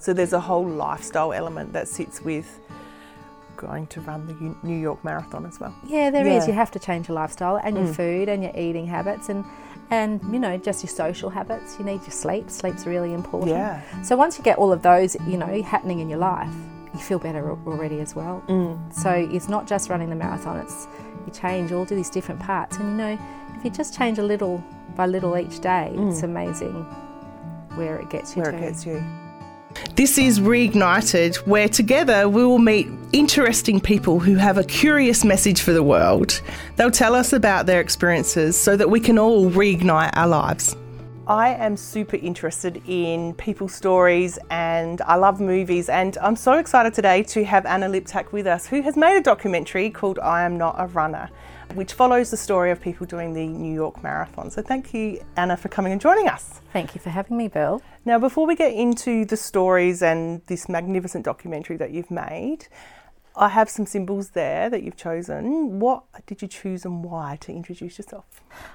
So there's a whole lifestyle element that sits with going to run the New York Marathon as well. Yeah, there yeah. is. You have to change your lifestyle and your mm. food and your eating habits and and you know just your social habits. You need your sleep. Sleep's really important. Yeah. So once you get all of those, you know, happening in your life, you feel better already as well. Mm. So it's not just running the marathon. It's you change all these different parts, and you know, if you just change a little by little each day, mm. it's amazing where it gets you. Where to. it gets you. This is Reignited, where together we will meet interesting people who have a curious message for the world. They'll tell us about their experiences so that we can all reignite our lives. I am super interested in people's stories and I love movies. And I'm so excited today to have Anna Liptak with us, who has made a documentary called I Am Not a Runner which follows the story of people doing the New York Marathon. So thank you, Anna, for coming and joining us. Thank you for having me, Bill. Now, before we get into the stories and this magnificent documentary that you've made, I have some symbols there that you've chosen. What did you choose and why to introduce yourself?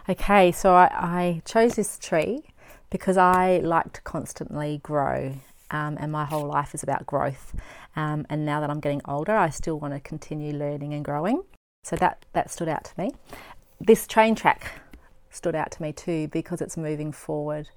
Okay, so I, I chose this tree because I like to constantly grow, um, and my whole life is about growth. Um, and now that I'm getting older, I still want to continue learning and growing. So that, that stood out to me. This train track stood out to me too because it's moving forward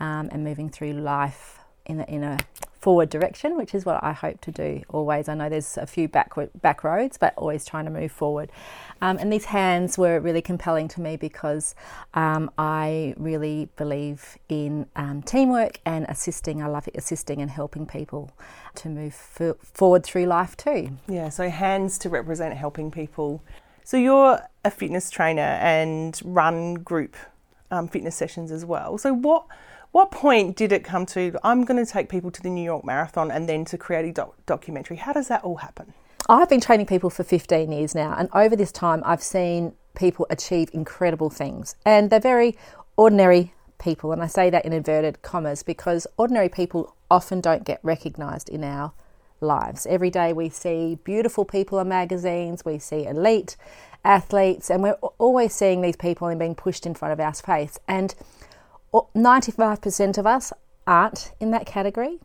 um, and moving through life in a, in a forward direction, which is what I hope to do always. I know there's a few back, back roads, but always trying to move forward. Um, and these hands were really compelling to me because um, I really believe in um, teamwork and assisting. I love assisting and helping people to move forward through life too. Yeah, so hands to represent helping people. So you're a fitness trainer and run group um, fitness sessions as well. So what what point did it come to I'm going to take people to the New York Marathon and then to create a doc- documentary? How does that all happen? I've been training people for 15 years now, and over this time, I've seen people achieve incredible things, and they're very ordinary people. And I say that in inverted commas because ordinary people often don't get recognised in our lives. Every day we see beautiful people in magazines, we see elite athletes, and we're always seeing these people and being pushed in front of our face. And 95% of us aren't in that category,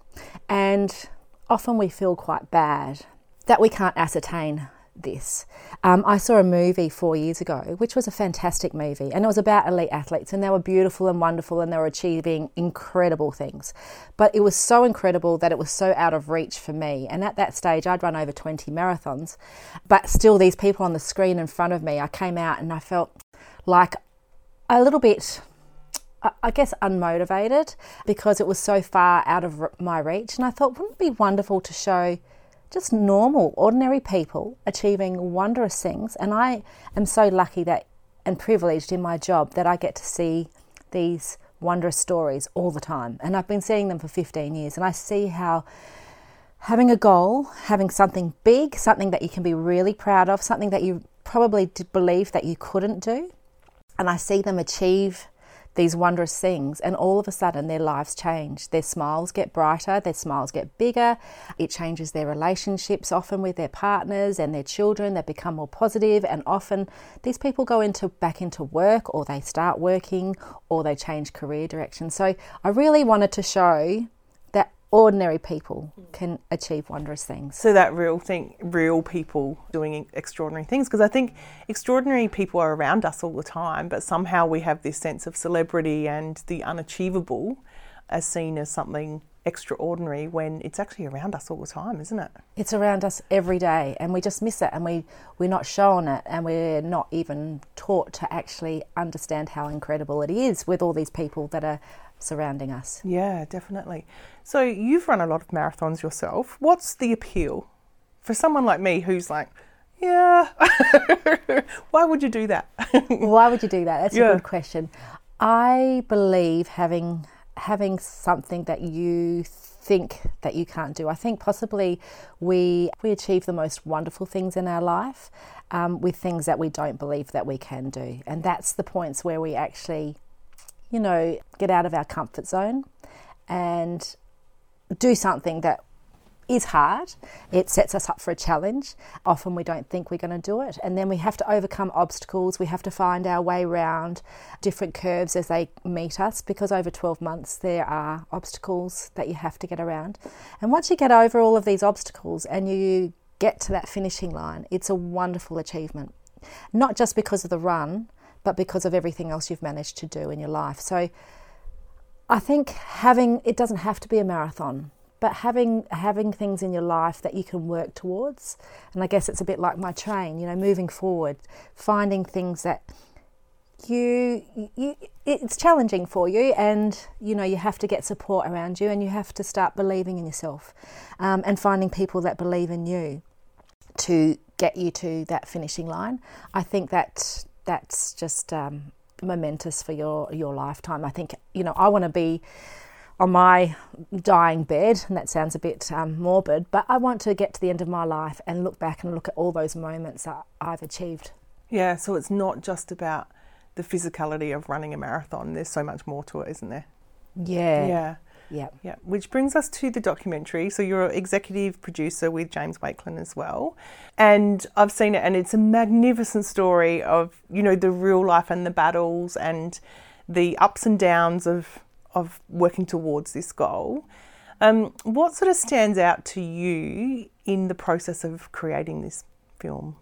and often we feel quite bad that we can't ascertain this. Um, I saw a movie four years ago, which was a fantastic movie, and it was about elite athletes, and they were beautiful and wonderful, and they were achieving incredible things. But it was so incredible that it was so out of reach for me. And at that stage, I'd run over 20 marathons, but still, these people on the screen in front of me, I came out and I felt like a little bit I guess unmotivated because it was so far out of my reach. And I thought, wouldn't it be wonderful to show just normal, ordinary people achieving wondrous things? And I am so lucky that and privileged in my job that I get to see these wondrous stories all the time. And I've been seeing them for 15 years. And I see how having a goal, having something big, something that you can be really proud of, something that you probably believe that you couldn't do, and I see them achieve these wondrous things, and all of a sudden their lives change. Their smiles get brighter, their smiles get bigger. It changes their relationships, often with their partners and their children. They become more positive, and often these people go into back into work, or they start working, or they change career direction. So I really wanted to show ordinary people mm. can achieve wondrous things. So that real thing, real people doing extraordinary things, because I think extraordinary people are around us all the time, but somehow we have this sense of celebrity and the unachievable as seen as something extraordinary when it's actually around us all the time, isn't it? It's around us every day and we just miss it and we, we're not shown it and we're not even taught to actually understand how incredible it is with all these people that are surrounding us. Yeah, definitely. So you've run a lot of marathons yourself. What's the appeal for someone like me who's like, yeah, why would you do that? why would you do that? That's yeah. a good question. I believe having having something that you think that you can't do. I think possibly we we achieve the most wonderful things in our life um, with things that we don't believe that we can do, and that's the points where we actually you know, get out of our comfort zone and do something that is hard. It sets us up for a challenge. Often we don't think we're going to do it. And then we have to overcome obstacles. We have to find our way around different curves as they meet us because over 12 months there are obstacles that you have to get around. And once you get over all of these obstacles and you get to that finishing line, it's a wonderful achievement. Not just because of the run, but because of everything else you've managed to do in your life. So I think having it doesn't have to be a marathon but having having things in your life that you can work towards. And i guess it's a bit like my train you know moving forward finding things that you, you it's challenging for you and you know you have to get support around you and you have to start believing in yourself um, and finding people that believe in you to get you to that finishing line. I think that that's just um, momentous for your your lifetime. I think you know i want to be on my dying bed, and that sounds a bit um, morbid, but I want to get to the end of my life and look back and look at all those moments that I've achieved. Yeah, so it's not just about the physicality of running a marathon, there's so much more to it, isn't there? Yeah. Yeah. Yeah. Yeah. Which brings us to the documentary. So you're executive producer with James Wakelin as well. And I've seen it and it's a magnificent story of, you know, the real life and the battles and the ups and downs of of working towards this goal. Um, what sort of stands out to you in the process of creating this film?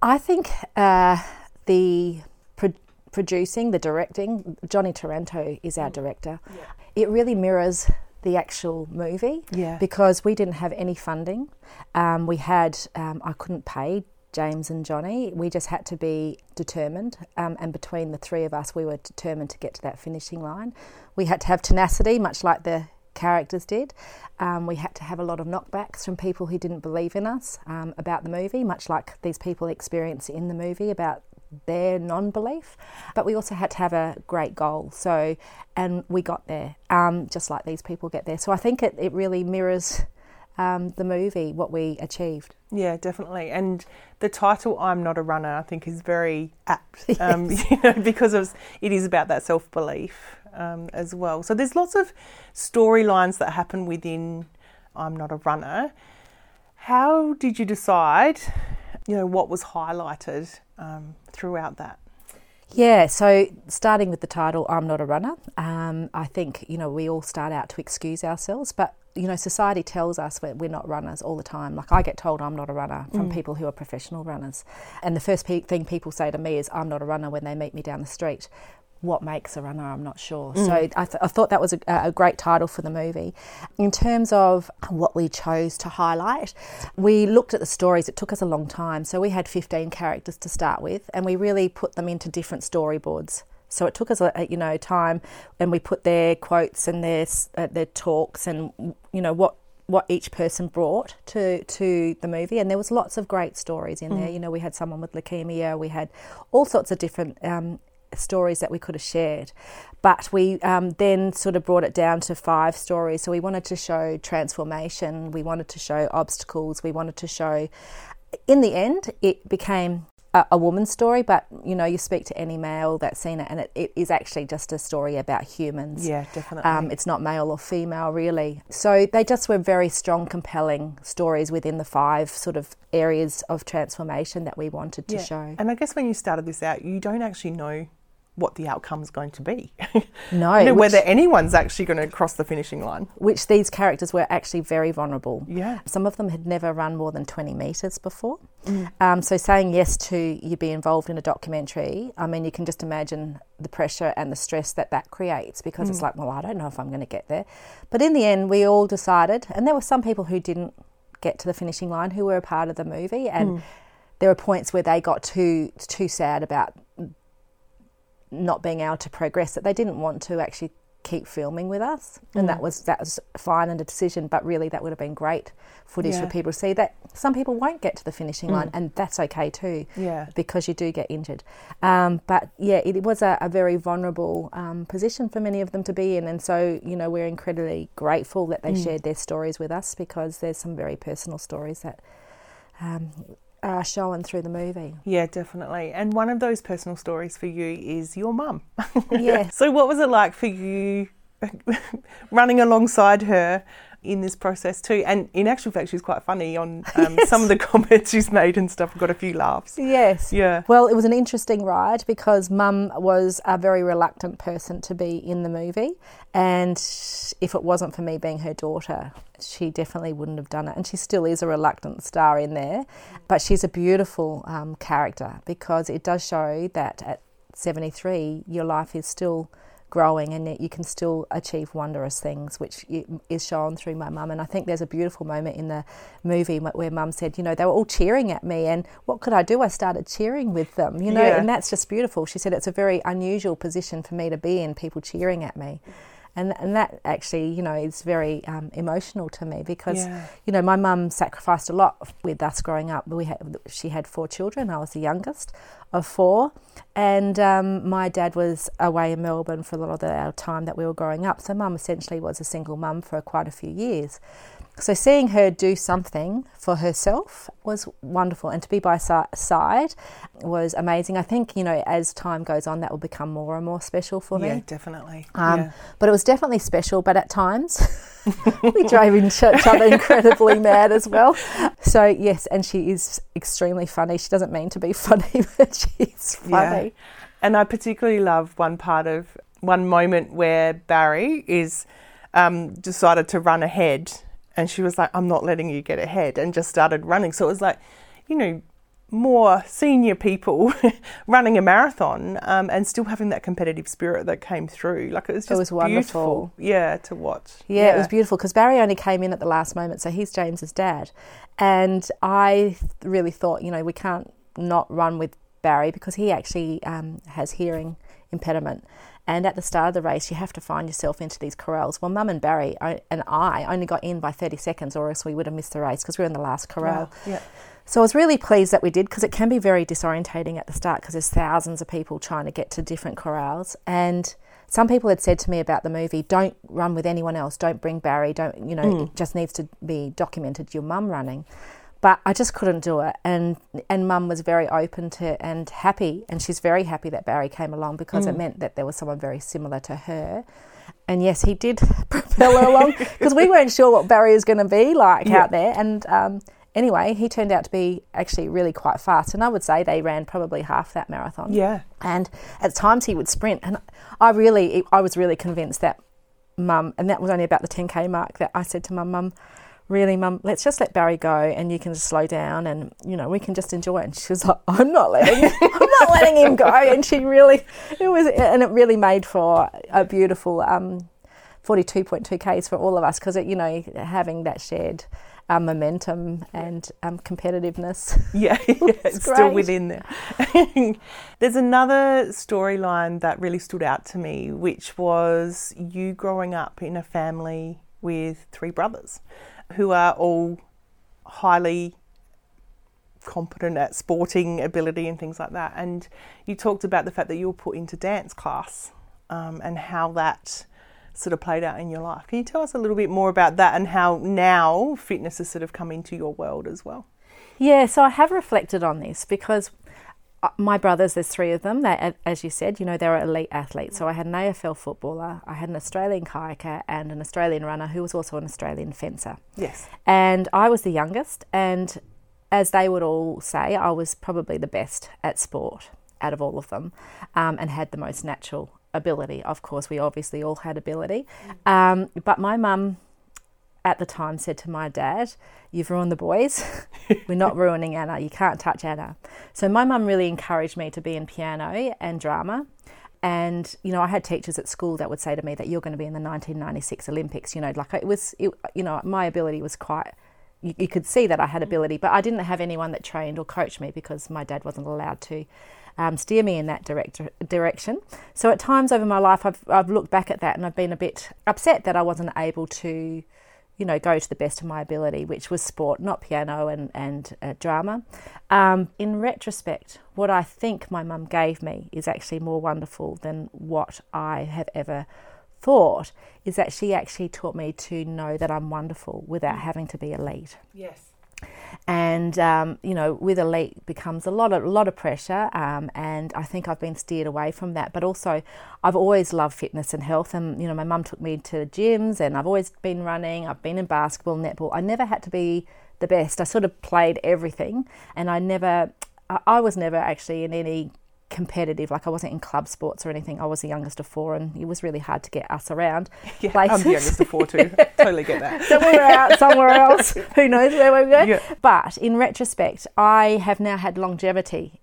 I think uh, the pro- producing, the directing, Johnny Taranto is our director. Yeah. It really mirrors the actual movie yeah. because we didn't have any funding. Um, we had, um, I couldn't pay James and Johnny. We just had to be determined, um, and between the three of us, we were determined to get to that finishing line. We had to have tenacity, much like the characters did. Um, we had to have a lot of knockbacks from people who didn't believe in us um, about the movie, much like these people experience in the movie about their non belief. But we also had to have a great goal. So, and we got there, um, just like these people get there. So I think it, it really mirrors um, the movie, what we achieved. Yeah, definitely. And the title "I'm Not a Runner" I think is very apt, um, yes. you know, because of, it is about that self belief um, as well. So there's lots of storylines that happen within "I'm Not a Runner." How did you decide? You know what was highlighted um, throughout that. Yeah, so starting with the title, I'm not a runner. Um, I think, you know, we all start out to excuse ourselves, but you know, society tells us we're, we're, not runners all the time. Like I get told I'm not a runner from mm. people who are professional runners, and the first pe- thing people say to me is I'm not a runner when they meet me down the street. What makes a runner? I'm not sure. Mm. So I, th- I, thought that was a, a, great title for the movie. In terms of what we chose to highlight, we looked at the stories. It took us a long time, so we had 15 characters to start with, and we really put them into different storyboards. So it took us, a, you know, time, and we put their quotes and their uh, their talks and you know what what each person brought to to the movie, and there was lots of great stories in mm. there. You know, we had someone with leukemia, we had all sorts of different um, stories that we could have shared, but we um, then sort of brought it down to five stories. So we wanted to show transformation, we wanted to show obstacles, we wanted to show. In the end, it became a, a, woman's story, but you know, you speak to any male that's seen it, and it, it is actually just a story about humans. Yeah, definitely. Um, it's not male or female, really. So they just were very strong, compelling stories within the five sort of areas of transformation that we wanted to yeah. show. And I guess when you started this out, you don't actually know what the outcome is going to be. No, you know, which, whether anyone's actually going to cross the finishing line. Which these characters were actually very vulnerable. Yeah, some of them had never run more than twenty meters before. Mm. Um, so saying yes to you be involved in a documentary, I mean, you can just imagine the pressure and the stress that that creates because mm. it's like, well, I don't know if I'm going to get there. But in the end, we all decided, and there were some people who didn't get to the finishing line who were a part of the movie, and. Mm. There were points where they got too too sad about not being able to progress that they didn't want to actually keep filming with us and mm. that was that was fine and a decision but really that would have been great footage yeah. for people to see that some people won't get to the finishing mm. line and that's okay too yeah because you do get injured um, but yeah it was a, a very vulnerable um, position for many of them to be in and so you know we're incredibly grateful that they mm. shared their stories with us because there's some very personal stories that um, uh, shown through the movie. Yeah, definitely. And one of those personal stories for you is your mum. Yeah. so, what was it like for you running alongside her in this process too. And in actual fact, she's quite funny on um, yes. some of the comments she's made and stuff. got a few laughs. Yes. Yeah. Well, it was an interesting ride because Mum was a very reluctant person to be in the movie, and if it wasn't for me being her daughter, she definitely wouldn't have done it. And she still is a reluctant star in there, but she's a beautiful um, character because it does show that at 73, your life is still growing and that you can still achieve wondrous things, which is shown through my mum. And I think there's a beautiful moment in the movie where mum said, you know, they were all cheering at me, and what could I do? I started cheering with them, you know, yeah. and that's just beautiful. She said it's a very unusual position for me to be in, people cheering at me and and that actually you know is very um, emotional to me because yeah. you know my mum sacrificed a lot with us growing up. We had she had four children. I was the youngest of four, and um, my dad was away in Melbourne for a lot of the time that we were growing up. So mum essentially was a single mum for quite a few years. So seeing her do something for herself was wonderful, and to be by side was amazing. I think you know as time goes on, that will become more and more special for me. Yeah, definitely. Um, yeah. But it was definitely special. But at times, we drove each other incredibly mad as well. So yes, and she is extremely funny. She doesn't mean to be funny, but she's funny. Yeah. And I particularly love one part of one moment where Barry is um, decided to run ahead and she was like, I'm not letting you get ahead, and just started running. So it was like, you know, more senior people running a marathon um, and still having that competitive spirit that came through. Like it was just it was wonderful. Yeah, to watch. Yeah, yeah. it was beautiful because Barry only came in at the last moment, so he's James's dad, and I really thought, you know, we can't not run with Barry because he actually um, has hearing impediment. And at the start of the race, you have to find yourself into these corrals. Well, Mum and Barry and I only got in by 30 seconds, or else we would have missed the race because we were in the last corral. Wow. Yeah. So I was really pleased that we did because it can be very disorientating at the start because there's thousands of people trying to get to different corrals. And some people had said to me about the movie, don't run with anyone else, don't bring Barry, don't, you know, mm. it just needs to be documented your mum running but I just couldn't do it. And and Mum was very open to and happy, and she's very happy that Barry came along because mm. it meant that there was someone very similar to her. And yes, he did propel her along because we weren't sure what Barry was going to be like yeah. out there. And um, anyway, he turned out to be actually really quite fast. And I would say they ran probably half that marathon. Yeah. And at times he would sprint, and I really, I was really convinced that Mum, and that was only about the 10k mark that I said to my mum really, mum, let's just let Barry go and you can just slow down and, you know, we can just enjoy it. And she was like, I'm not letting, I'm not letting him go. And she really, it was, and it really made for a beautiful um, 42.2 Ks for all of us because, you know, having that shared um, momentum and um, competitiveness. Yeah, yeah it's still within there. There's another storyline that really stood out to me, which was you growing up in a family with three brothers who are all highly competent at sporting ability and things like that. And you talked about the fact that you were put into dance class um, and how that sort of played out in your life. Can you tell us a little bit more about that and how now fitness has sort of come into your world as well? Yeah, so I have reflected on this because my brothers, there's three of them. They, as you said, you know, they're elite athletes. So I had an AFL footballer, I had an Australian kayaker, and an Australian runner who was also an Australian fencer. Yes. And I was the youngest, and as they would all say, I was probably the best at sport out of all of them, um, and had the most natural ability. Of course, we obviously all had ability, um, but my mum at the time said to my dad, You've ruined the boys. We're not ruining Anna. You can't touch Anna. So my mum really encouraged me to be in piano and drama. And, you know, I had teachers at school that would say to me that you're going to be in the 1996 Olympics. You know, like it was, it, you know, my ability was quite, you, you could see that I had ability, but I didn't have anyone that trained or coached me because my dad wasn't allowed to. Um, steer me in that direct, direction. So at times over my life, I've, I've looked back at that and I've been a bit upset that I wasn't able to you know, go to the best of my ability, which was sport, not piano and, and uh, drama. Um, in retrospect, what I think my mum gave me is actually more wonderful than what I have ever thought, is that she actually taught me to know that I'm wonderful without having to be elite. Yes. And um, you know with elite becomes a lot of a lot of pressure um, and I think I've been steered away from that. But also I've always loved fitness and health and you know my mum took me to gyms and I've always been running I've been in basketball netball. I never had to be the best. I sort of played everything and I never I was never actually in any competitive. Like I wasn't in club sports or anything. I was the youngest of four, and it was really hard to get us around. Yeah, places. I'm the youngest of four too. totally get that. so we were out somewhere else. Who knows where we go? Yeah. But in retrospect, I have now had longevity.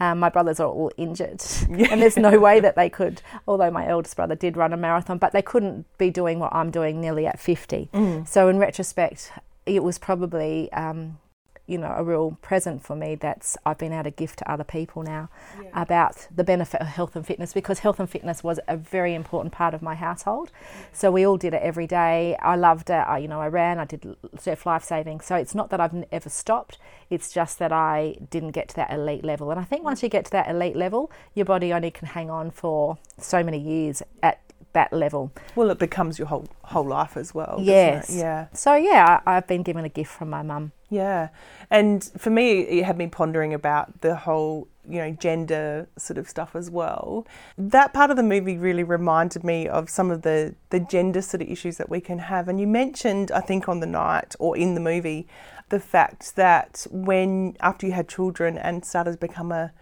Um, my brothers are all injured, yeah. and there's no way that they could. Although my eldest brother did run a marathon, but they couldn't be doing what I'm doing nearly at 50. Mm. So in retrospect, it was probably um, you know a real present for me that's I've been able to gift to other people now yeah. about the benefit of health and fitness because health and fitness was a very important part of my household. So we all did it every day. I loved it. I, you know, I ran. I did surf life saving. So it's not that I've ever stopped. It's just that I didn't get to that elite level. And I think once you get to that elite level, your body only can hang on for so many years at that level. Well, it becomes your whole whole life as well. Yes. Yeah. So yeah, I, I've been given a gift from my mum. Yeah. And for me, it had me pondering about the whole, you know, gender sort of stuff as well. That part of the movie really reminded me of some of the, the gender sort of issues that we can have. And you mentioned, I think, on the night or in the movie, the fact that when, after you had children and started to become a,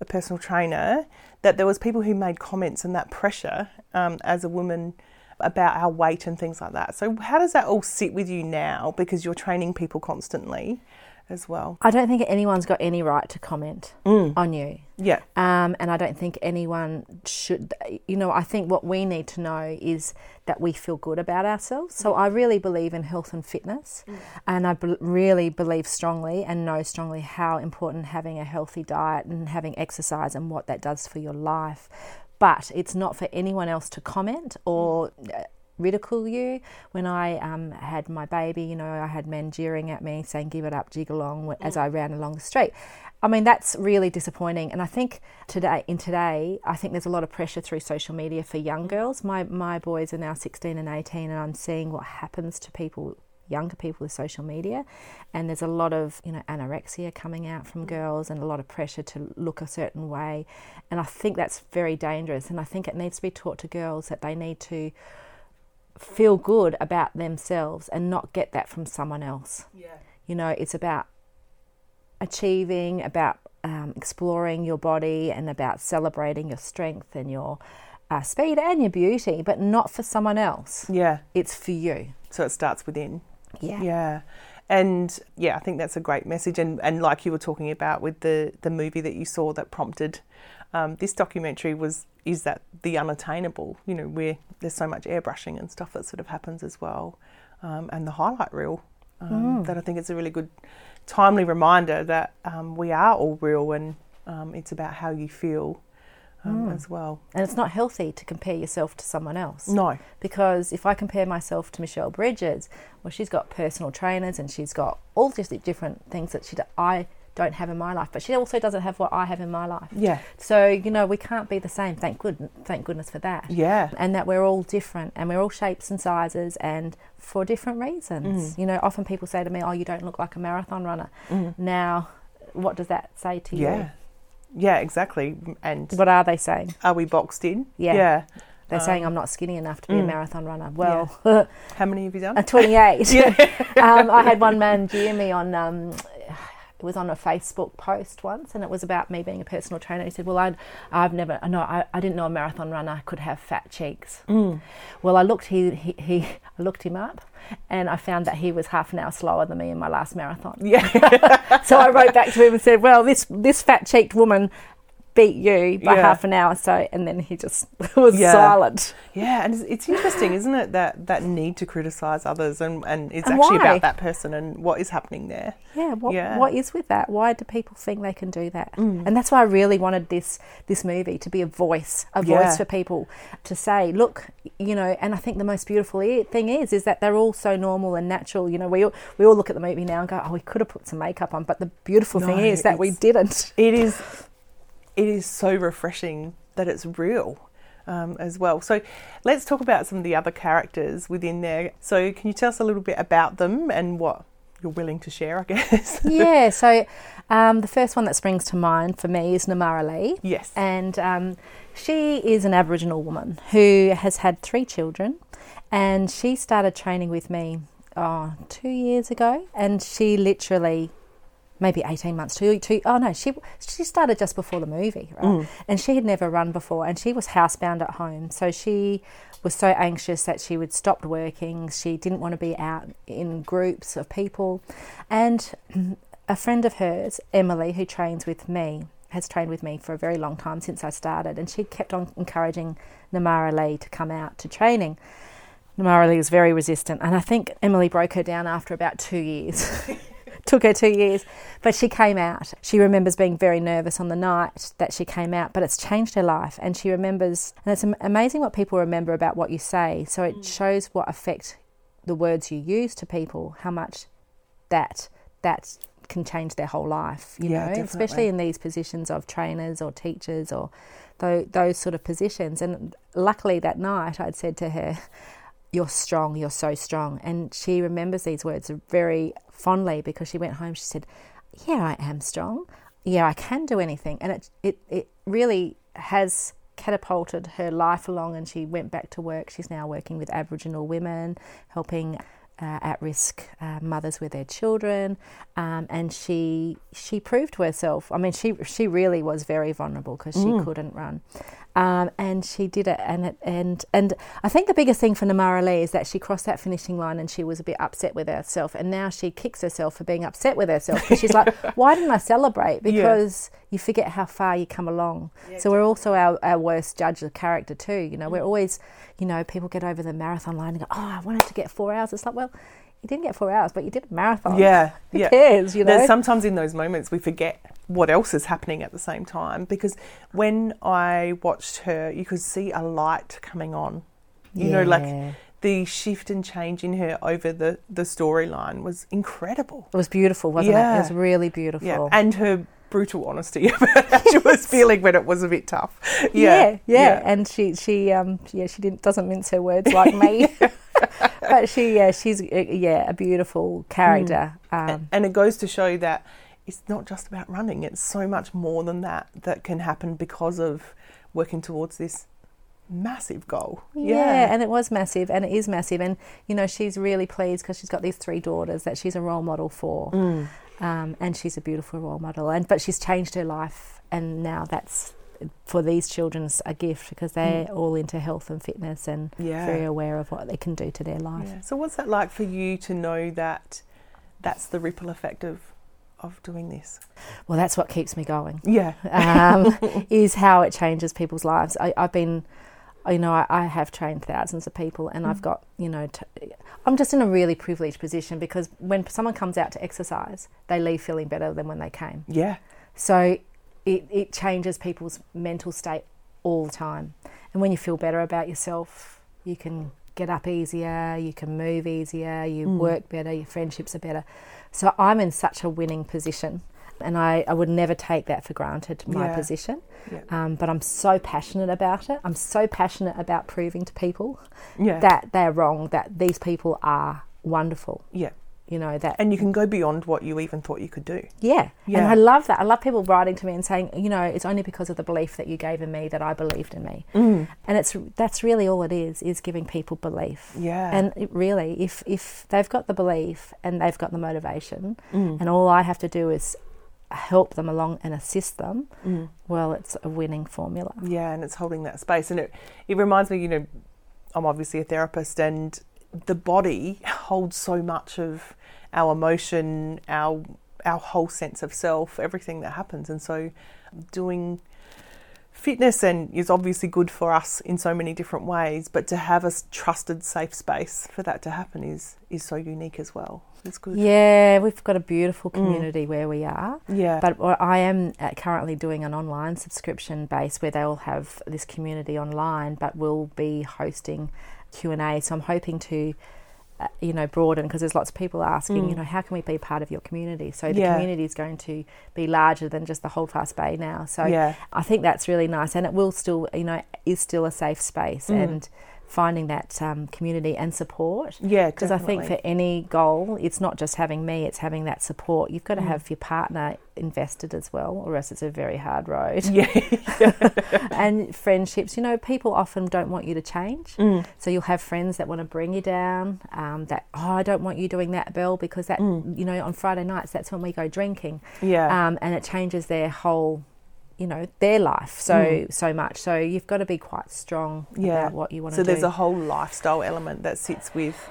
a personal trainer, that there was people who made comments and that pressure um, as a woman about our weight and things like that. So, how does that all sit with you now? Because you're training people constantly as well. I don't think anyone's got any right to comment mm. on you. Yeah. Um, and I don't think anyone should. You know, I think what we need to know is that we feel good about ourselves. So I really believe in health and fitness, mm. and I be- really believe strongly and know strongly how important having a healthy diet and having exercise and what that does for your life but it's not for anyone else to comment or uh, ridicule you. When I um, had my baby, you know, I had men jeering at me saying, give it up, jig along, as I ran along the street. I mean, that's really disappointing. And I think today, in today, I think there's a lot of pressure through social media for young girls. My, my boys are now 16 and 18, and I'm seeing what happens to people younger people with social media and there's a lot of you know anorexia coming out from girls and a lot of pressure to look a certain way and I think that's very dangerous and I think it needs to be taught to girls that they need to feel good about themselves and not get that from someone else yeah you know it's about achieving about um, exploring your body and about celebrating your strength and your uh, speed and your beauty, but not for someone else. Yeah. It's for you. So it starts within. Yeah. Yeah. And yeah, I think that's a great message. And, and like you were talking about with the, the movie that you saw that prompted um, this documentary was is that the unattainable, you know, where there's so much airbrushing and stuff that sort of happens as well. Um, and the highlight reel, um, mm. that I think it's a really good, timely reminder that um, we are all real and um, it's about how you feel um, mm. as well. And it's not healthy to compare yourself to someone else. No. Because if I compare myself to Michelle Bridges, well, she's got personal trainers and she's got all just different things that she, I don't have in my life, but she also doesn't have what I have in my life. Yeah. So you know we can't be the same. Thank good, thank goodness for that. Yeah. And that we're all different, and we're all shapes and sizes, and for different reasons. Mm. You know, often people say to me, "Oh, you don't look like a marathon runner." Mm. Now, what does that say to yeah. you? Yeah, Yeah, exactly. And what are they saying? Are we boxed in? Yeah. Yeah. They're um, saying I'm not skinny enough to be mm. a marathon runner. Well, yeah. how many have you done? Uh, 28. yeah. um, I had one man jeer me on. Um, was on a Facebook post once, and it was about me being a personal trainer. He said, "Well, I'd, I've never, no, I, I didn't know a marathon runner could have fat cheeks." Mm. Well, I looked, he, he, he, I looked him up, and I found that he was half an hour slower than me in my last marathon. Yeah. so I wrote back to him and said, "Well, this this fat cheeked woman beat you by yeah. half an hour so and then he just was yeah. silent yeah and it's, it's, interesting isn't it that that need to criticize others and and it's and actually why? about that person and what is happening there yeah what, yeah what is with that why do people think they can do that mm. and that's why i really wanted this this movie to be a voice a voice for people to say look you know and i think the most beautiful thing is is that they're all so normal and natural you know we all, we all look at the movie now and go oh we could have put some makeup on but the beautiful no, thing is that we didn't it is it is so refreshing that it's real. Um, as well. So let's talk about some of the other characters within there. So can you tell us a little bit about them and what you're willing to share, I guess. yeah, so um, the first one that springs to mind for me is Namara Lee. Yes. And um, she is an Aboriginal woman who has had three children, and she started training with me oh, two years ago, and she literally maybe 18 months two, two oh no she she started just before the movie right mm. and she had never run before and she was housebound at home so she was so anxious that she would stop working she didn't want to be out in groups of people and a friend of hers emily who trains with me has trained with me for a very long time since I started, and she kept on encouraging Namara Lee to come out to training. Namara Lee was very resistant, and I think Emily broke her down after about two years. took her two years, but she came out. She remembers being very nervous on the night that she came out, but it's changed her life. And she remembers, and it's amazing what people remember about what you say. So it mm. shows what effect the words you use to people, how much that that can change their whole life. You yeah, know, definitely. especially in these positions of trainers or teachers or those, those sort of positions. And luckily that night, I'd said to her you're strong, you're so strong. And she remembers these words very fondly because she went home, she said, Yeah, I am strong. Yeah, I can do anything. And it, it, it really has catapulted her life along and she went back to work. She's now working with Aboriginal women, helping uh, at risk uh, mothers with their children, um, and she she proved to herself. I mean, she she really was very vulnerable because she mm. couldn't run, um, and she did it. And it, and and I think the biggest thing for Namara Lee is that she crossed that finishing line and she was a bit upset with herself, and now she kicks herself for being upset with herself because she's like, why didn't I celebrate? Because yeah. you forget how far you come along. Yeah, so we're also our, our worst judge of character too. You know, mm. we're always you know, people get over the marathon line and go, oh, I wanted to get four hours. It's like, well, you didn't get four hours, but you did a marathon. Yeah. Who yeah. cares, you know? There's sometimes in those moments we forget what else is happening at the same time because when I watched her, you could see a light coming on. You yeah. know, like the shift and change in her over the, the storyline was incredible. It was beautiful, wasn't yeah. it? It was really beautiful. Yeah. And her brutal honesty about how she was feeling when it was a bit tough. Yeah, yeah, yeah. yeah. and she she um yeah she didn't doesn't mince her words like me. but she yeah she's uh, yeah a beautiful character. Mm. Um, and, and it goes to show that it's not just about running; it's so much more than that that can happen because of working towards this massive goal. Yeah. yeah. and it was massive, and it is massive. And you know, she's really pleased because she's got these three daughters that she's a role model for. Mm. Um, and she's a beautiful role model. And but she's changed her life, and now that's for these children's a gift because they're mm. all into health and fitness and yeah. very aware of what they can do to their life. Yeah. So, what's that like for you to know that that's the ripple effect of of doing this? Well, that's what keeps me going. Yeah, um, is how it changes people's lives. I, have been you know, I, I, have trained thousands of people and mm. I've got, you know, i I'm just in a really privileged position because when someone comes out to exercise, they leave feeling better than when they came. Yeah. So it, it changes people's mental state all the time. And when you feel better about yourself, you can get up easier, you can move easier, you mm. work better, your friendships are better. So I'm in such a winning position and I, I would never take that for granted, my yeah. position. Yeah. Um, but I'm so passionate about it. I'm so passionate about proving to people yeah. that they're wrong, that these people are wonderful. Yeah. You know that, and you can go beyond what you even thought you could do. Yeah, yeah. And I love that. I love people writing to me and saying, you know, it's only because of the belief that you gave in me that I believed in me. Mm. And it's that's really all it is is giving people belief. Yeah. And it really, if if they've got the belief and they've got the motivation, mm. and all I have to do is help them along and assist them, mm. well, it's a winning formula. Yeah, and it's holding that space. And it, it reminds me, you know, I'm obviously a therapist, and the body holds so much of our emotion, our our whole sense of self, everything that happens. And so, doing fitness and is obviously good for us in so many different ways, but to have a trusted, safe space for that to happen is is so unique as well. It's good. Yeah, we've got a beautiful mm. community mm. where we are. Yeah, but I am uh, currently doing an online subscription base where they'll have this community online, but we'll be hosting Q and A. So I'm hoping to uh, you know broaden because there's lots of people asking mm. you know how can we be part of your community so the yeah. community is going to be larger than just the holdfast bay now so yeah. i think that's really nice and it will still you know is still a safe space mm. and finding that um, community and support. Yeah, Because I think for any goal, it's not just having me, it's having that support. You've got to have your partner invested as well, or else it's a very hard road. Yeah. and friendships, you know, people often don't want you to change. Mm. So you'll have friends that want to bring you down. Um, that oh, I don't want you doing that, Bill, because that you know on Friday nights that's when we go drinking, Mm. Yeah. um, and it changes their whole, you know, their life so so much. So you've got to be quite strong Mm. yeah. about what you want so to do. So there's a whole lifestyle element that sits with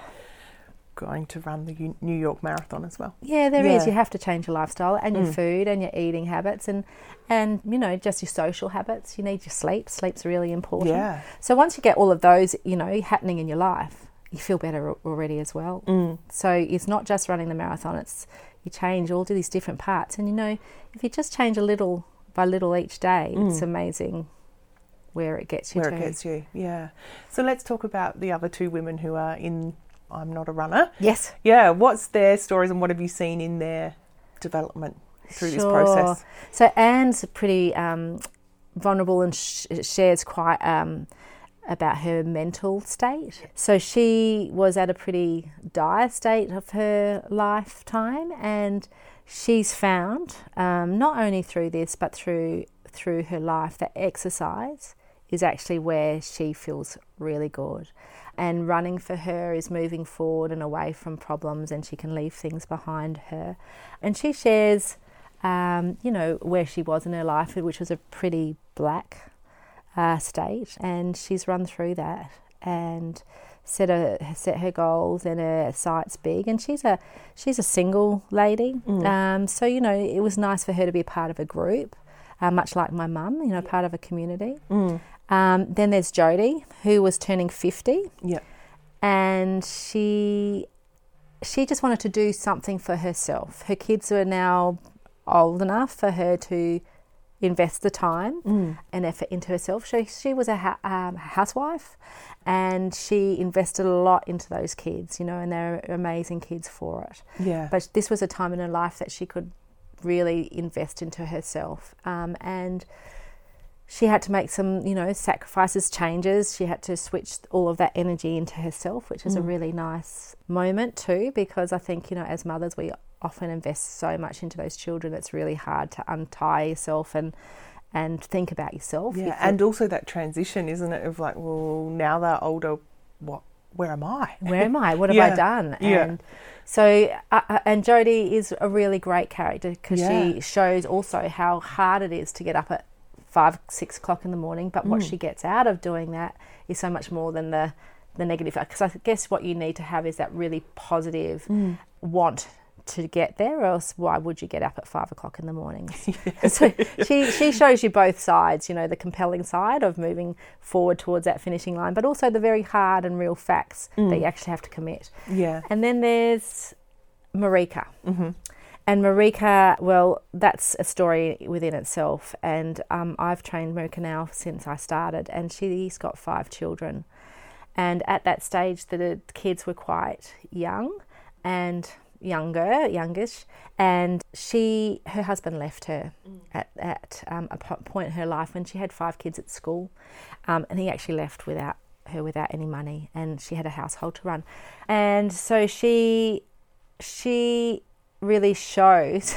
going to run the New York Marathon as well. Yeah, there is. Yeah. You have to change your lifestyle and your Mm. food and your eating habits and and you know just your social habits. You need your sleep. Sleep's really important. Yeah. So once you get all of those, you know, happening in your life, you feel better already as well. Mm. So it's not just running the marathon. It's you change all these different parts, and you know, if you just change a little by little each day, it's amazing where it gets you Mm. Where to. it gets you. Yeah. So let's talk about the other two women who are in I'm Not a Runner. Yes. Yeah. What's their stories and what have you seen in their development through this Sure. process? So Anne's pretty um, vulnerable and sh- shares quite um, about her mental state. So she was at a pretty dire state of her lifetime, and she's found um, not only through this but through through her life that exercise is actually where she feels really good. And running for her is moving forward and away from problems, and she can leave things behind her. And she shares um, you know, where she was in her life, which was a pretty black uh, state, and she's run through that and set her set her goals and her sights big. And she's a she's a single lady, um, so you know it was nice for her to be a part of a group, uh, much like my mum, you know, part of a community. Mm. Um, then there's Jodie, who was turning fifty, Yeah. and she she just wanted to do something for herself. Her kids were now old enough for her to invest the time Mm. and effort into herself. She she was a ha- um, housewife, and she invested a lot into those kids. You know, and they're amazing kids for it. Yeah. But this was a time in her life that she could really invest into herself. Um, and she had to make some, you know, sacrifices, changes. She had to switch all of that energy into herself, which is a really nice moment too, because I think, you know, as mothers, we often invest so much into those children. It's really hard to untie yourself and and think about yourself. Yeah, and also that transition, isn't it? Of like, well, now they're older. What? Where am I? where am I? What have Yeah. I done? Yeah. And so, uh, uh, and Jodie is a really great character because Yeah. she shows also how hard it is to get up at five, six o'clock in the morning. But Mm. what she gets out of doing that is so much more than the the negative. Because I guess what you need to have is that really positive Mm. want to get there, or else why would you get up at five o'clock in the morning? so she she shows you both sides. You know, the compelling side of moving forward towards that finishing line, but also the very hard and real facts Mm. that you actually have to commit. Yeah. And then there's Marika. Mm-hmm. And Marika, well, that's a story within itself. And um, I've trained Marika now since I started, and she's got five children. And at that stage, the kids were quite young and younger, youngish. And she, her husband left her at, at um, a point in her life when she had five kids at school. Um, and he actually left without her without any money, and she had a household to run. And so she, she really shows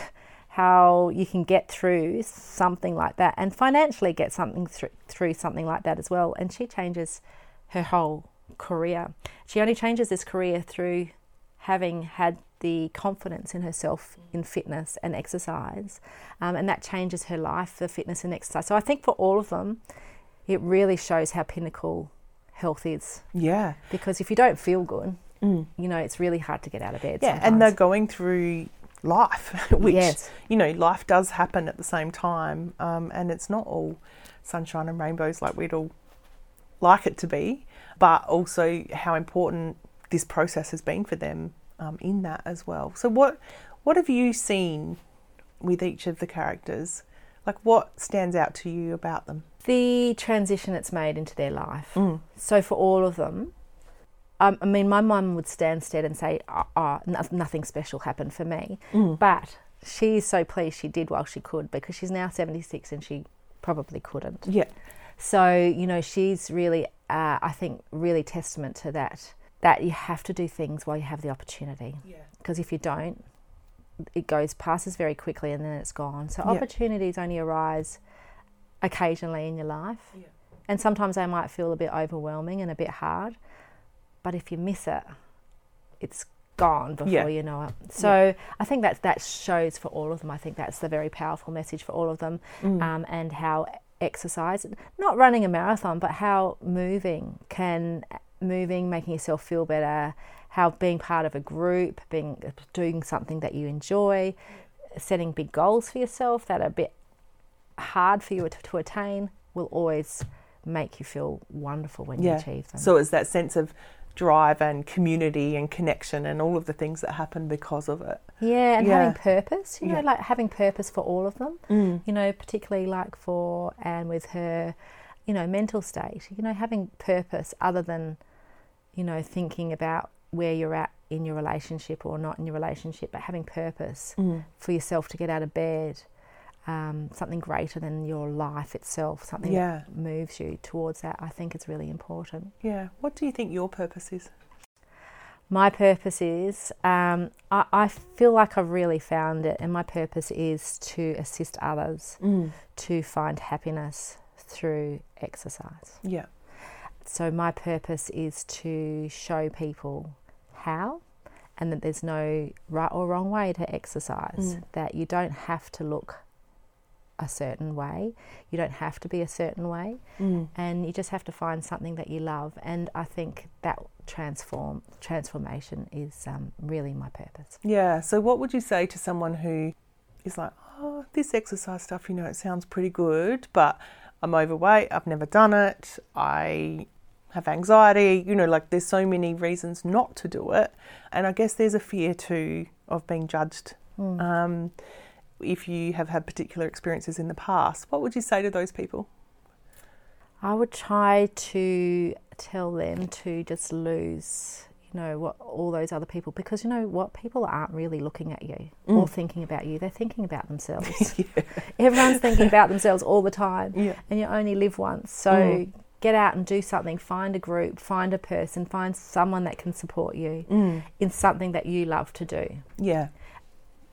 how you can get through something like that and financially get something through, through something like that as well. And she changes her whole career. She only changes this career through having had the confidence in herself in fitness and exercise. Um, and that changes her life, the fitness and exercise. So I think for all of them, it really shows how pinnacle health is. Yeah. Because if you don't feel good, Mm. you know, it's really hard to get out of bed. Yeah, and they're going through life, which Yes. you know, life does happen at the same time, um, and it's not all sunshine and rainbows like we'd all like it to be, but also how important this process has been for them um, in that as well. So, what what have you seen with each of the characters? Like, what stands out to you about them? the transition it's made into their life. Mm. So for all of them, um, I mean, my mum would stand stead and say, "Oh, oh nothing special happened for me," Mm. but she's so pleased she did while she could because she's now seventy six and she probably couldn't. Yeah, So, you know, she's really, uh, I think, really testament to that, that you have to do things while you have the opportunity. Yeah. Because if you don't, it goes, passes very quickly and then it's gone. So, Yeah. opportunities only arise occasionally in your life. Yeah. And sometimes they might feel a bit overwhelming and a bit hard. But if you miss it, it's gone before Yeah. you know it. So I think that that shows for all of them. I think that's the very powerful message for all of them, Mm. um, and how exercise, not running a marathon, but how moving can moving, making yourself feel better, how being part of a group, being doing something that you enjoy, setting big goals for yourself that are a bit hard for you to, to attain will always make you feel wonderful when you achieve them. So it's that sense of drive and community and connection and all of the things that happen because of it. Yeah, and Yeah. having purpose, you know, Yeah. like having purpose for all of them, Mm. you know, particularly like for Anne with her, you know, mental state, you know, having purpose other than, you know, thinking about where you're at in your relationship or not in your relationship, but having purpose Mm. for yourself to get out of bed, um, something greater than your life itself, something Yeah. that moves you towards that, I think is really important. Yeah. What do you think your purpose is? My purpose is, um, I, I feel like I've really found it, and my purpose is to assist others Mm. to find happiness through exercise. Yeah. So, my purpose is to show people how, and that there's no right or wrong way to exercise, Mm. that you don't have to look a certain way, you don't have to be a certain way, Mm. and you just have to find something that you love. And I think that transform transformation is um, really my purpose. Yeah. So what would you say to someone who is like, oh, this exercise stuff, you know, it sounds pretty good, but I'm overweight, I've never done it, I have anxiety, you know, like there's so many reasons not to do it. And I guess there's a fear too of being judged. Mm. Um, if you have had particular experiences in the past, what would you say to those people? I would try to tell them to just lose, know, what all those other people because you know what people aren't really looking at you or Mm. thinking about you. They're thinking about themselves. yeah. Everyone's thinking about themselves all the time, Yeah. and you only live once. So Mm. get out and do something. Find a group, find a person, find someone that can support you Mm. in something that you love to do. Yeah.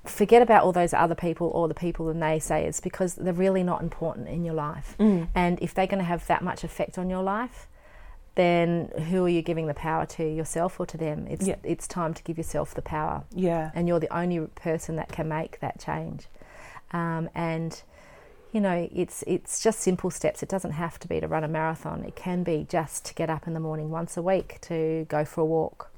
Forget about all those other people or the people and they say naysayers because they're really not important in your life. Mm. And if they're going to have that much effect on your life, then who are you giving the power to, yourself or to them? It's Yeah. it's time to give yourself the power, Yeah. and you're the only person that can make that change. Um, and you know, it's it's just simple steps. It doesn't have to be to run a marathon. It can be just to get up in the morning once a week to go for a walk.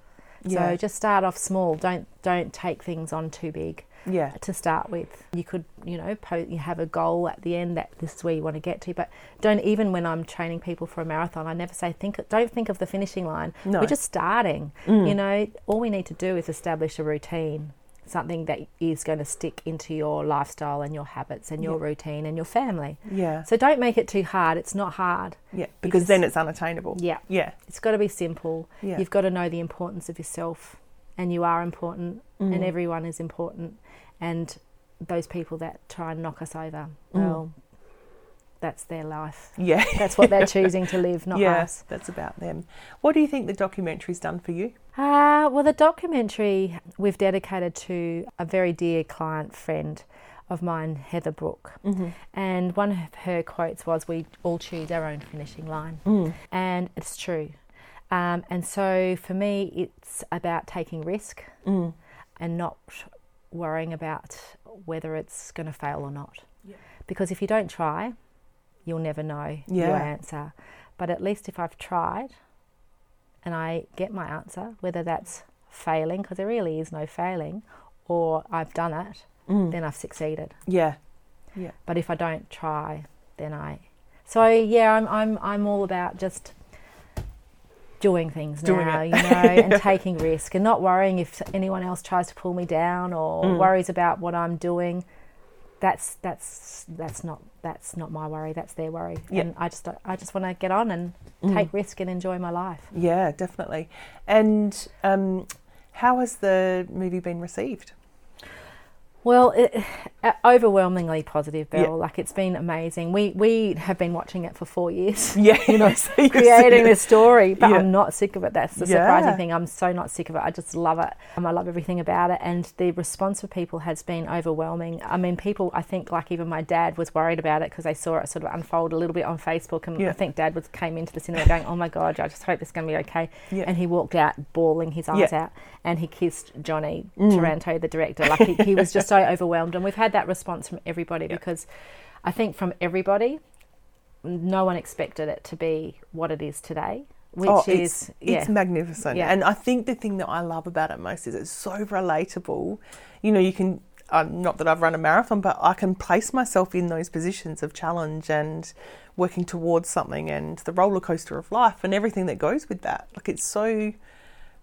Yeah. So just start off small. Don't don't take things on too big Yeah. to start with. You could, you know, po- you have a goal at the end that this is where you want to get to. But don't even when I'm training people for a marathon, I never say think. Don't think of the finishing line. No. We're just starting. Mm. You know, all we need to do is establish a routine, something that is going to stick into your lifestyle and your habits and your Yeah. routine and your family. Yeah. So don't make it too hard. It's not hard. Yeah. Because then it's unattainable. Yeah, Yeah. it's got to be simple. Yeah. You've got to know the importance of yourself, and you are important, and Mm. everyone is important. And those people that try and knock us over, Mm. well, that's their life. Yeah. That's what they're choosing to live, not yeah, us. that's about them. What do you think the documentary's done for you? Uh, well, the documentary we've dedicated to a very dear client friend of mine, Heather Brook. Mm-hmm. And one of her quotes was, We all choose our own finishing line. Mm. And it's true. Um, and so for me, it's about taking risk Mm. and not worrying about whether it's going to fail or not. Yeah. Because if you don't try, you'll never know your answer. But at least if I've tried and I get my answer, whether that's failing, because there really is no failing, or I've done it, Mm. then I've succeeded. Yeah. Yeah. But if I don't try, then I. So yeah, I'm I'm I'm all about just doing things Doing now, it. you know, and taking risk and not worrying if anyone else tries to pull me down or Mm. worries about what I'm doing. That's that's that's not that's not my worry. That's their worry. Yeah. And I just I just want to get on and Mm. take risk and enjoy my life. Yeah, definitely. And um, how has the movie been received? Well, it, overwhelmingly positive, Bill. Yeah. Like it's been amazing. We we have been watching it for four years. Yeah, you know, so creating this story. But Yeah. I'm not sick of it. That's the Yeah. surprising thing. I'm so not sick of it. I just love it. Um, I love everything about it, and the response of people has been overwhelming. I mean, people. I think like even my dad was worried about it because they saw it sort of unfold a little bit on Facebook, and. I think Dad was came into the cinema going, "Oh my God, I just hope it's going to be okay." Yeah. And he walked out bawling his eyes Yeah. Mm. out, and he kissed Johnny Taranto, the director. Like he, he was just so overwhelmed, and we've had that response from everybody because I think from everybody, no one expected it to be what it is today, which oh, is it's, yeah, it's magnificent. Yeah. And I think the thing that I love about it most is it's so relatable. You know, you can, uh, not that I've run a marathon, but I can place myself in those positions of challenge and working towards something and the roller coaster of life and everything that goes with that. Like it's so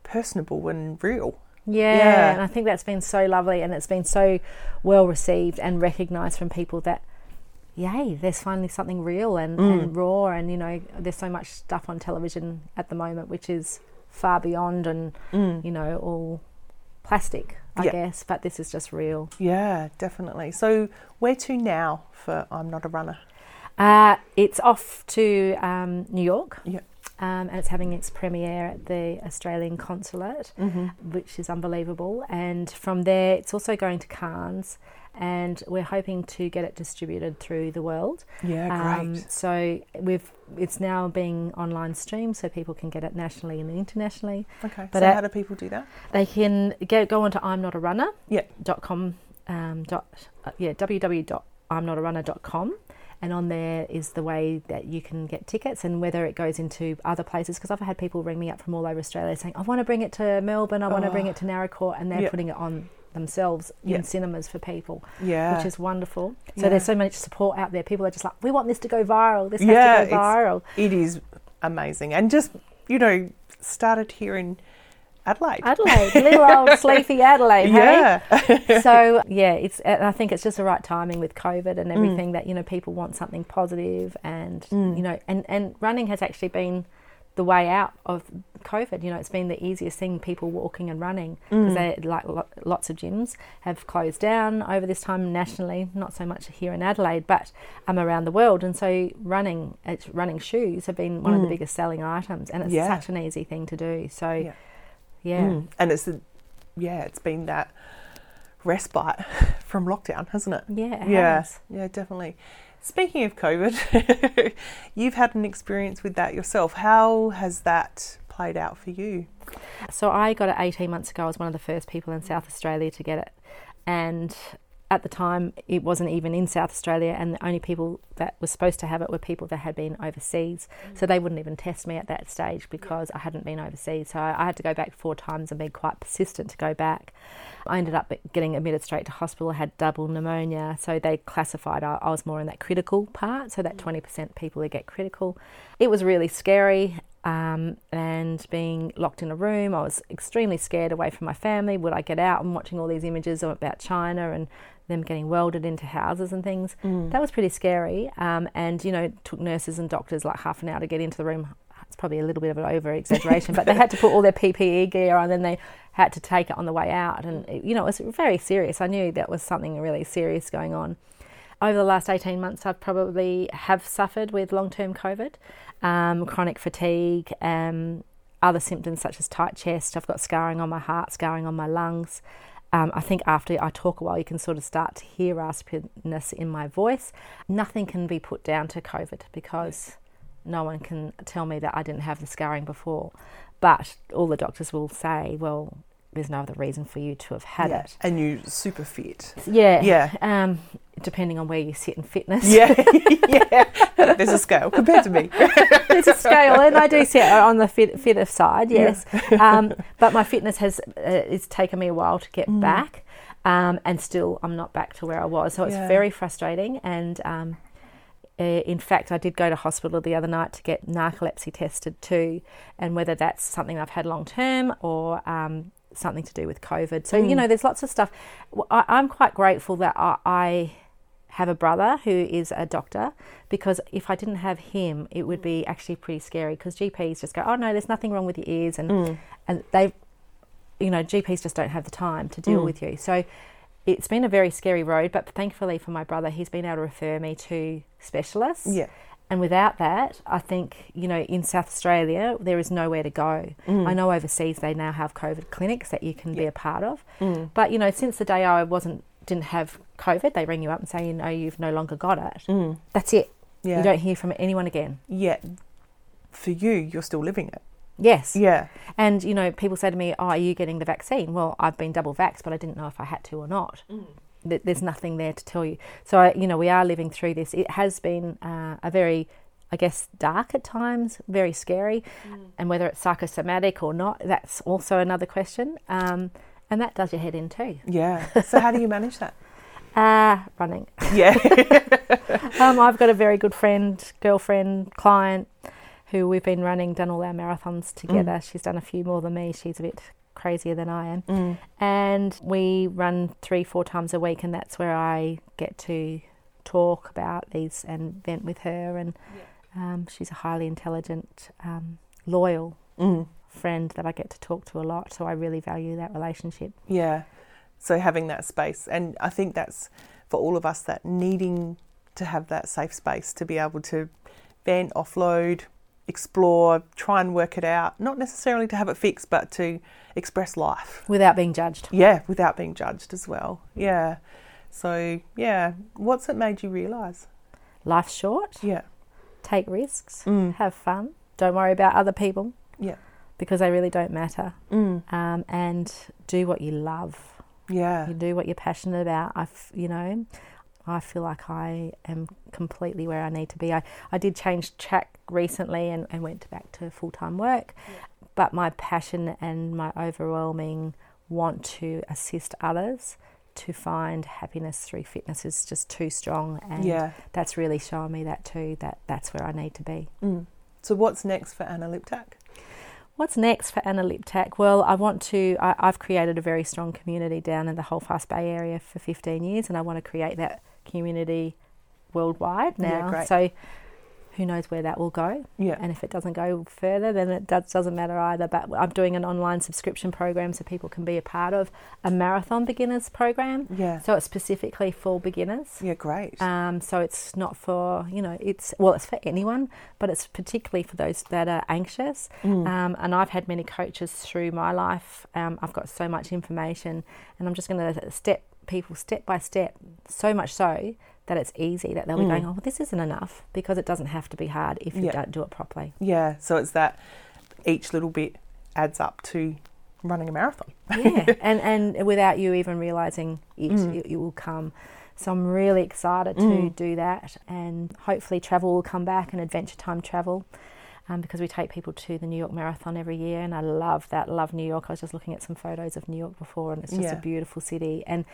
personable and real. Yeah, Yeah. and I think that's been so lovely, and it's been so well received and recognised from people that, yay, there's finally something real and, Mm. and raw, and you know, there's so much stuff on television at the moment which is far beyond and you know all plastic, I Mm. Yeah. guess, but this is just real. Yeah, definitely. So where to now for I'm Not a Runner? Uh, it's off to um, New York. Yeah. Um, and it's having its premiere at the Australian Consulate, Mm-hmm. which is unbelievable. And from there, it's also going to Cannes, and we're hoping to get it distributed through the world. Yeah, Um, great. so we've it's now being online streamed, so people can get it nationally and internationally. okay. but so uh, how do people do that? They can get go onto I'm not a runner. Yeah. Dot com. Um, dot uh, yeah www.imnotarunner.com. And on there is the way that you can get tickets and whether it goes into other places. Because I've had people ring me up from all over Australia saying, I want to bring it to Melbourne, I want to bring Oh. it to oh. Naracoorte, and they're Yeah. putting it on themselves Yeah. in cinemas for people, Yeah. which is wonderful. So Yeah. there's so much support out there. People are just like, we want this to go viral. This Yeah, has to go viral. It is amazing. And just, you know, started here in Adelaide. Adelaide, little old sleepy Adelaide, hey? yeah. so yeah, it's. I think it's just the right timing with COVID Mm. and everything that you know people want something positive and you know and and running has actually been the way out of COVID. You know, it's been the easiest thing. People walking and running Mm. because they like lo- lots of gyms have closed down over this time nationally. Not so much here in Adelaide, but um, around the world. And so running, it's running shoes have been one of the biggest selling items, and it's Mm. Yeah. such an easy thing to do. So Yeah. Yeah. Mm. And it's, the, yeah, it's been that respite from lockdown, hasn't it? Yeah, it yeah, has. yeah, definitely. Speaking of COVID, you've had an experience with that yourself. How has that played out for you? So I got it 18 months ago. I was one of the first people in South Australia to get it. And at the time, it wasn't even in South Australia, and the only people that were supposed to have it were people that had been overseas. So they wouldn't even test me at that stage because I hadn't been overseas. So I I had to go back four times and be quite persistent to go back. I ended up getting admitted straight to hospital. I had double pneumonia, so they classified I, I was more in that critical part, so that 20% people who get critical. It was really scary. Um, and being locked in a room, I was extremely scared away from my family. Would I get out and watching all these images about China and them getting welded into houses and things? That was pretty scary. Um, and you know, it took nurses and doctors like half an hour to get into the room. It's probably a little bit of an over exaggeration, but they had to put all their PPE gear on, and they had to take it on the way out. And you know, it was very serious. I knew that was something really serious going on over the last 18 months, I've probably have suffered with long-term COVID, um, chronic fatigue, um, other symptoms such as tight chest. I've got scarring on my heart, scarring on my lungs. Um, I think after I talk a while, you can sort of start to hear raspiness in my voice. Nothing can be put down to COVID because no one can tell me that I didn't have the scarring before. But all the doctors will say, well, there's no other reason for you to have had Yeah. it. And you super fit. Yeah. Yeah. Um, depending on where you sit in fitness. Yeah, yeah. There's a scale compared to me. There's a scale, and I do sit on the fit, fitter side, yes. Um, but my fitness has uh, it's taken me a while to get back, um, and still I'm not back to where I was. So it's Yeah. very frustrating. And um, uh, in fact, I did go to hospital the other night to get narcolepsy tested too, and whether that's something I've had long term or um, something to do with COVID. So you mm. know, there's lots of stuff. I, am quite grateful that I. I have a brother who is a doctor because if I didn't have him, it would be actually pretty scary because GPs just go, oh no, there's nothing wrong with your ears, and mm. and they, you know, GPs just don't have the time to deal mm. with you. So it's been a very scary road, but thankfully for my brother, he's been able to refer me to specialists. Yeah. And without that, I think, you know, in South Australia, there is nowhere to go. Mm. I know overseas they now have COVID clinics that you can be a part of. Mm. But, you know, since the day I wasn't, didn't have COVID, they ring you up and say, you know, you've no longer got it. Mm. That's it. Yeah. You don't hear from anyone again. Yet, for you, you're still living it. Yes. Yeah. And, you know, people say to me, oh, are you getting the vaccine? Well, I've been double vaxxed, but I didn't know if I had to or not. Th- There's nothing there to tell you. So, I, you know, we are living through this. It has been uh, a very, I guess, dark at times, very scary. And whether it's psychosomatic or not, that's also another question. Um, and that does your head in too. Yeah. So, how do you manage that? Uh, running. Yeah. um, I've got a very good friend, girlfriend, client who we've been running, done all our marathons together. She's done a few more than me. She's a bit crazier than I am. Mm. And we run three, four times a week, and that's where I get to talk about these and vent with her. And um, she's a highly intelligent, um, loyal Mm. friend that I get to talk to a lot. So I really value that relationship. Yeah. So having that space, and I think that's for all of us that needing to have that safe space to be able to vent, offload, explore, try and work it out. Not necessarily to have it fixed, but to express life. Without being judged. Yeah, without being judged as well. Yeah. So yeah, what's it made you realise? Life's short. Yeah. Take risks. Mm. Have fun. Don't worry about other people. Yeah. because they really don't matter. Mm. Um, and do what you love. Yeah. You do what you're passionate about. I, f- you know, I feel like I am completely where I need to be. I, I did change track recently and, and went back to full time work, but my passion and my overwhelming want to assist others to find happiness through fitness is just too strong and Yeah. that's really showing me that too that that's where I need to be. Mm. So what's next for Anna Liptak? What's next for Anna Liptak? Well, I want to. I, I've created a very strong community down in the Holdfast Bay area for 15 years, and I want to create that community worldwide Yeah, now. great. so, who knows where that will go? Yeah. And if it doesn't go further, then it does, doesn't matter either. But I'm doing an online subscription program so people can be a part of a marathon beginners program. Yeah. So it's specifically for beginners. Yeah, great. Um, so it's not for you know it's well it's for anyone, but it's particularly for those that are anxious. Mm. Um, and I've had many coaches through my life. Um, I've got so much information, and I'm just going to step people step by step. So much so that it's easy that they'll be Mm. going, oh, well, this isn't enough because it doesn't have to be hard if you Yeah. don't do it properly. Yeah, so it's that each little bit adds up to running a marathon. yeah, and and without you even realizing it, Mm. it, it will come. So I'm really excited to Mm. do that, and hopefully travel will come back and adventure time travel, um, because we take people to the New York Marathon every year, and I love that. Love New York. I was just looking at some photos of New York before, and it's just Yeah. a beautiful city. And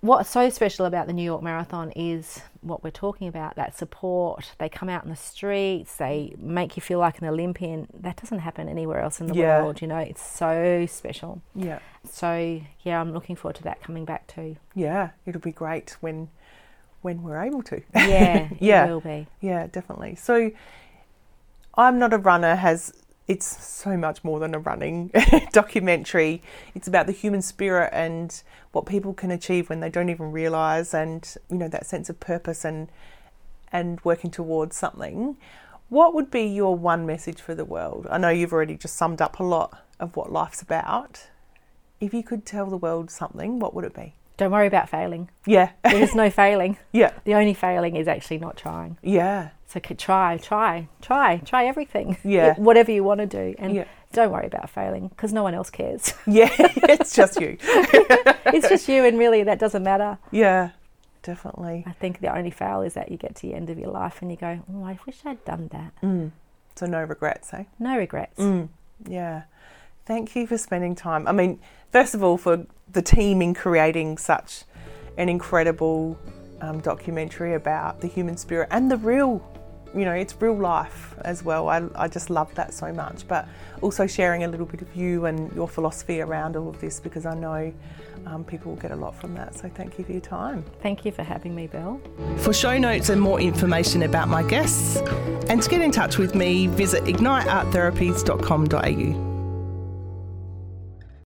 what's so special about the New York Marathon is what we're talking about that support. They come out in the streets, they make you feel like an Olympian. That doesn't happen anywhere else in the Yeah. world, you know, it's so special. Yeah. So, yeah, I'm looking forward to that coming back too. Yeah, it'll be great when when we're able to. Yeah, Yeah. it will be. Yeah, definitely. So I'm not a runner has it's so much more than a running documentary. It's about the human spirit and what people can achieve when they don't even realize and you know that sense of purpose and and working towards something. What would be your one message for the world? I know you've already just summed up a lot of what life's about. If you could tell the world something, what would it be? Don't worry about failing. Yeah. There's no failing. yeah. The only failing is actually not trying. Yeah. So try, try, try, try everything. Yeah. Whatever you want to do. And Yeah. don't worry about failing because no one else cares. Yeah. it's just you. it's just you, and really that doesn't matter. Yeah. Definitely. I think the only fail is that you get to the end of your life and you go, oh, I wish I'd done that. Mm. So no regrets, eh? No regrets. Mm. Yeah. Thank you for spending time. I mean, first of all, for the team in creating such an incredible um, documentary about the human spirit and the real, you know, it's real life as well. I, I just love that so much. But also sharing a little bit of you and your philosophy around all of this because I know um, people will get a lot from that. So thank you for your time. Thank you for having me, Bill. For show notes and more information about my guests, and to get in touch with me, visit ignitearttherapies.com.au.